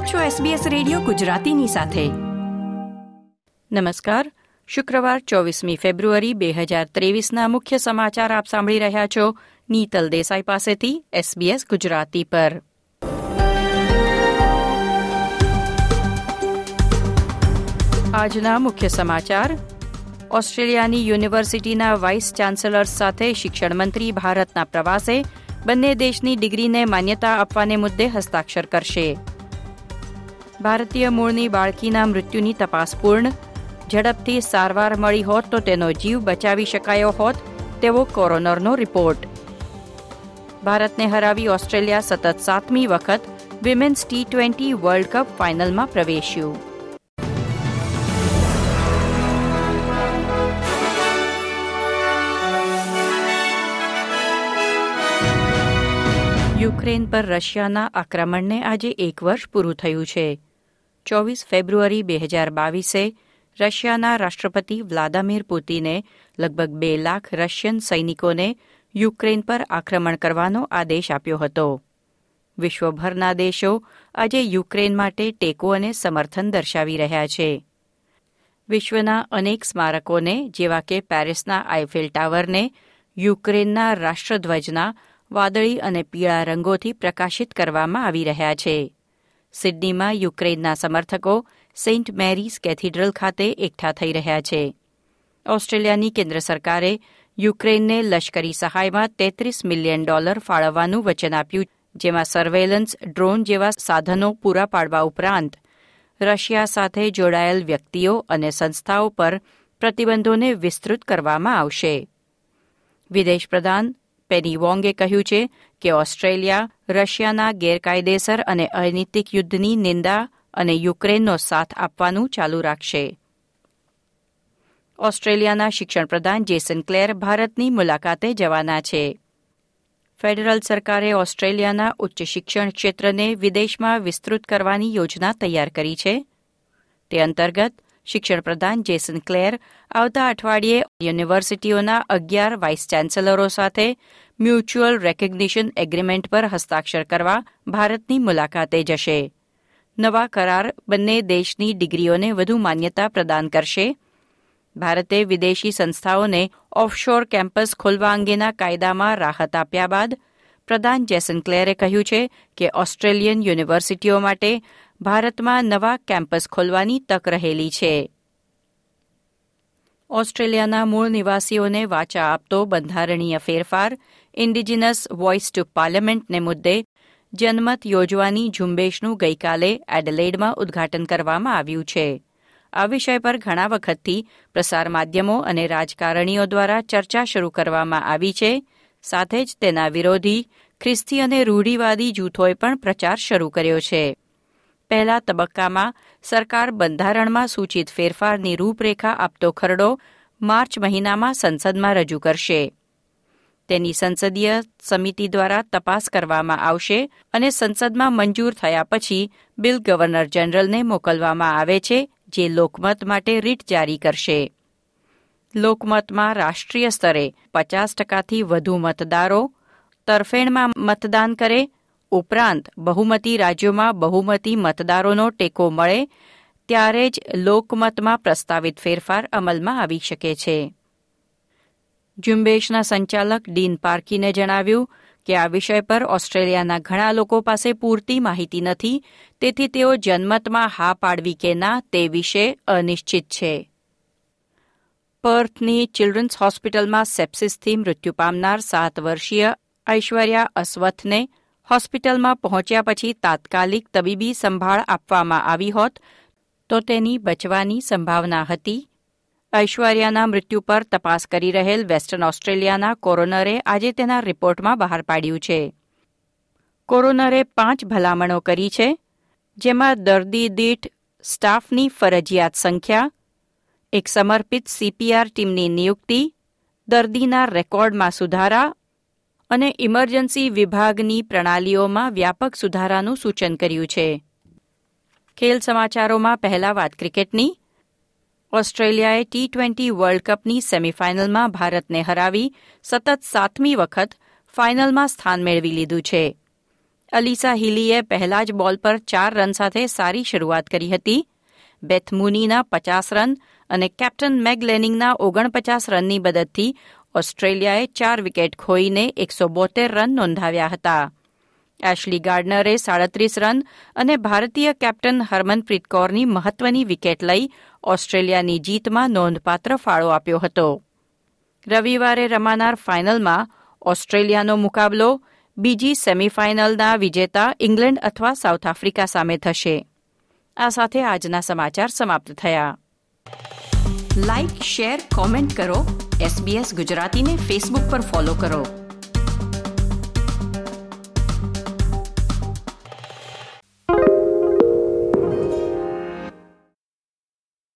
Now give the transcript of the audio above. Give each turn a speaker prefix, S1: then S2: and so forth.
S1: આપ છો SBS radio ગુજરાતીની સાથે. નમસ્કાર. શુક્રવાર ચોવીસમી ફેબ્રુઆરી બે હજાર ત્રેવીસના મુખ્ય સમાચાર આપ સાંભળી રહ્યા છો નીતલ દેસાઈ પાસેથી SBS ગુજરાતી પર. આજના મુખ્ય સમાચાર. ઓસ્ટ્રેલિયાની યુનિવર્સિટીના વાઇસ ચાન્સેલર્સ સાથે શિક્ષણ મંત્રી ભારતના પ્રવાસે બંને દેશની ડિગ્રીને માન્યતા આપવાને મુદ્દે હસ્તાક્ષર કરશે. ભારતીય મૂળની બાળકીના મૃત્યુની તપાસ પૂર્ણ. ઝડપથી સારવાર મળી હોત તો તેનો જીવ બચાવી શકાયો હોત, તેવો કોરોનરનો રિપોર્ટ. ભારતને હરાવી ઓસ્ટ્રેલિયા સતત સાતમી વખત women's T twenty world cup ફાઇનલમાં પ્રવેશ્યું. યુક્રેન પર રશિયાના આક્રમણને આજે એક વર્ષ પૂરું થયું છે. ચોવીસ ફેબ્રુઆરી બે હજાર બાવીસે રશિયાના રાષ્ટ્રપતિ વ્લાદિમીર પુતિને લગભગ બે લાખ રશિયન સૈનિકોને યુક્રેન પર આક્રમણ કરવાનો આદેશ આપ્યો હતો. વિશ્વભરના દેશો આજે યુક્રેન માટે ટેકો અને સમર્થન દર્શાવી રહ્યા છે. વિશ્વના અનેક સ્મારકોને, જેવા કે પેરિસના આઈફેલ ટાવરને, યુક્રેનના રાષ્ટ્રધ્વજના વાદળી અને પીળા રંગોથી પ્રકાશિત કરવામાં આવી રહ્યા છે. સિડનીમાં યુક્રેનના સમર્થકો સેન્ટ મેરીઝ કેથીડ્રલ ખાતે એકઠા થઈ રહ્યા છે. ઓસ્ટ્રેલિયાની કેન્દ્ર સરકારે યુક્રેનને લશ્કરી સહાયમાં તેત્રીસ મિલિયન ડોલર ફાળવવાનું વચન આપ્યું, જેમાં સર્વેલન્સ ડ્રોન જેવા સાધનો પૂરા પાડવા ઉપરાંત રશિયા સાથે જોડાયેલ વ્યક્તિઓ અને સંસ્થાઓ પર પ્રતિબંધોને વિસ્તૃત કરવામાં આવશે. વિદેશ પ્રધાન પેની વોંગે કહ્યું છે કે ઓસ્ટ્રેલિયા, રશિયાના ગેરકાયદેસર અને અનૈતિક યુદ્ધની નિંદા અને યુક્રેનનો સાથ આપવાનું ચાલુ રાખશે. ઓસ્ટ્રેલિયાના શિક્ષણ પ્રધાન જેસન ક્લેર ભારતની મુલાકાતે જવાના છે. ફેડરલ સરકારે ઓસ્ટ્રેલિયાના ઉચ્ચ શિક્ષણ ક્ષેત્રને વિદેશમાં વિસ્તૃત કરવાની યોજના તૈયાર કરી છે. તે અંતર્ગત શિક્ષણ પ્રધાન જેસન ક્લેર આવતા અઠવાડિયે યુનિવર્સિટીઓના અગિયાર વાઇસ ચાન્સેલરો સાથે મ્યુચ્યુઅલ રેકગ્નિશન એગ્રીમેન્ટ પર હસ્તાક્ષર કરવા ભારતની મુલાકાતે જશે. નવા કરાર બંને દેશની ડિગ્રીઓને વધુ માન્યતા પ્રદાન કરશે. ભારતે વિદેશી સંસ્થાઓને ઓફશોર કેમ્પસ ખોલવા અંગેના કાયદામાં રાહત આપ્યા બાદ પ્રધાન જેસન ક્લેરે કહ્યું છે કે ઓસ્ટ્રેલિયન યુનિવર્સિટીઓ માટે ભારતમાં નવા કેમ્પસ ખોલવાની તક રહેલી છે. ઓસ્ટ્રેલિયાના મૂળ નિવાસીઓને વાચા આપતો બંધારણીય ફેરફાર ઇન્ડિજિનસ વોઇસ ટુ પાર્લામેન્ટને મુદ્દે જનમત યોજવાની ઝુંબેશનું ગઈકાલે એડલેડમાં ઉદઘાટન કરવામાં આવ્યું છે. આ વિષય પર ઘણા વખતથી પ્રસાર માધ્યમો અને રાજકારણીઓ દ્વારા ચર્ચા શરૂ કરવામાં આવી છે. સાથે જ તેના વિરોધી, ખ્રિસ્તી અને રૂઢિવાદી જૂથોએ પણ પ્રચાર શરૂ કર્યો છે. પહેલા તબક્કામાં સરકાર બંધારણમાં સૂચિત ફેરફારની રૂપરેખા આપતો ખરડો માર્ચ મહિનામાં સંસદમાં રજૂ કરશે. તેની સંસદીય સમિતિ દ્વારા તપાસ કરવામાં આવશે અને સંસદમાં મંજૂર થયા પછી બિલ ગવર્નર જનરલને મોકલવામાં આવે છે, જે લોકમત માટે રીટ જારી કરશે. લોકમતમાં રાષ્ટ્રીય સ્તરે પચાસ ટકાથી વધુ મતદારો તરફેણમાં મતદાન કરે ઉપરાંત બહુમતી રાજ્યોમાં બહુમતી મતદારોનો ટેકો મળે, ત્યારે જ લોકમતમાં પ્રસ્તાવિત ફેરફાર અમલમાં આવી શકે છે. ઝુંબેશના સંચાલક ડીન પાર્કીને જણાવ્યું કે આ વિષય પર ઓસ્ટ્રેલિયાના ઘણા લોકો પાસે પૂરતી માહિતી નથી, તેથી તેઓ જનમતમાં હા પાડવી કે ના તે વિશે અનિશ્ચિત છે. પર્થની ચિલ્ડ્રન્સ હોસ્પિટલમાં સેપ્સિસથી મૃત્યુ પામનાર સાત વર્ષીય ઐશ્વર્યા અસ્વથને હોસ્પિટલમાં પહોંચ્યા પછી તાત્કાલિક તબીબી સંભાળ આપવામાં આવી હોત તો તેની બચવાની સંભાવના હતી. ઐશ્વર્યાના મૃત્યુ પર તપાસ કરી રહેલ વેસ્ટર્ન ઓસ્ટ્રેલિયાના કોરોનરે આજે તેના રિપોર્ટમાં બહાર પાડ્યું છે. કોરોનરે પાંચ ભલામણો કરી છે, જેમાં દર્દી દીઠ સ્ટાફની ફરજિયાત સંખ્યા, એક સમર્પિત સીપીઆર ટીમની નિયુક્તિ, દર્દીના રેકોર્ડમાં સુધારા અને ઇમરજન્સી વિભાગની પ્રણાલીઓમાં વ્યાપક સુધારાનું સૂચન કર્યું છે. ખેલ સમાચારોમાં પહેલા વાત ક્રિકેટની. ઓસ્ટ્રેલિયાએ ટી ટ્વેન્ટી વર્લ્ડ કપની સેમીફાઇનલમાં ભારતને હરાવી સતત સાતમી વખત ફાઇનલમાં સ્થાન મેળવી લીધું છે. અલીસા હિલીએ પહેલા જ બોલ પર ચાર રન સાથે સારી શરૂઆત કરી હતી. બેથમુનીના પચાસ રન અને કેપ્ટન મેગ લેનિંગના ઓગણપચાસ રનની મદદથી ઓસ્ટ્રેલિયાએ ચાર વિકેટ ખોઈને એકસો બોતેર રન નોંધાવ્યા હતા. એશલી ગાર્ડનરે સાડત્રીસ રન અને ભારતીય કેપ્ટન હરમનપ્રીત કૌરની મહત્વની વિકેટ લઈ ઓસ્ટ્રેલિયાની જીતમાં નોંધપાત્ર ફાળો આપ્યો હતો. રવિવારે રમાનાર ફાઇનલમાં ઓસ્ટ્રેલિયાનો મુકાબલો બીજી સેમીફાઇનલના વિજેતા ઇંગ્લેન્ડ અથવા સાઉથ આફ્રિકા સામે થશે. આ સાથે આજના સમાચાર સમાપ્ત થયા. લાઇક શેર કોમેન્ટ કરો. એસબીએસ ગુજરાતીને ફેસબુક પર ફોલો કરો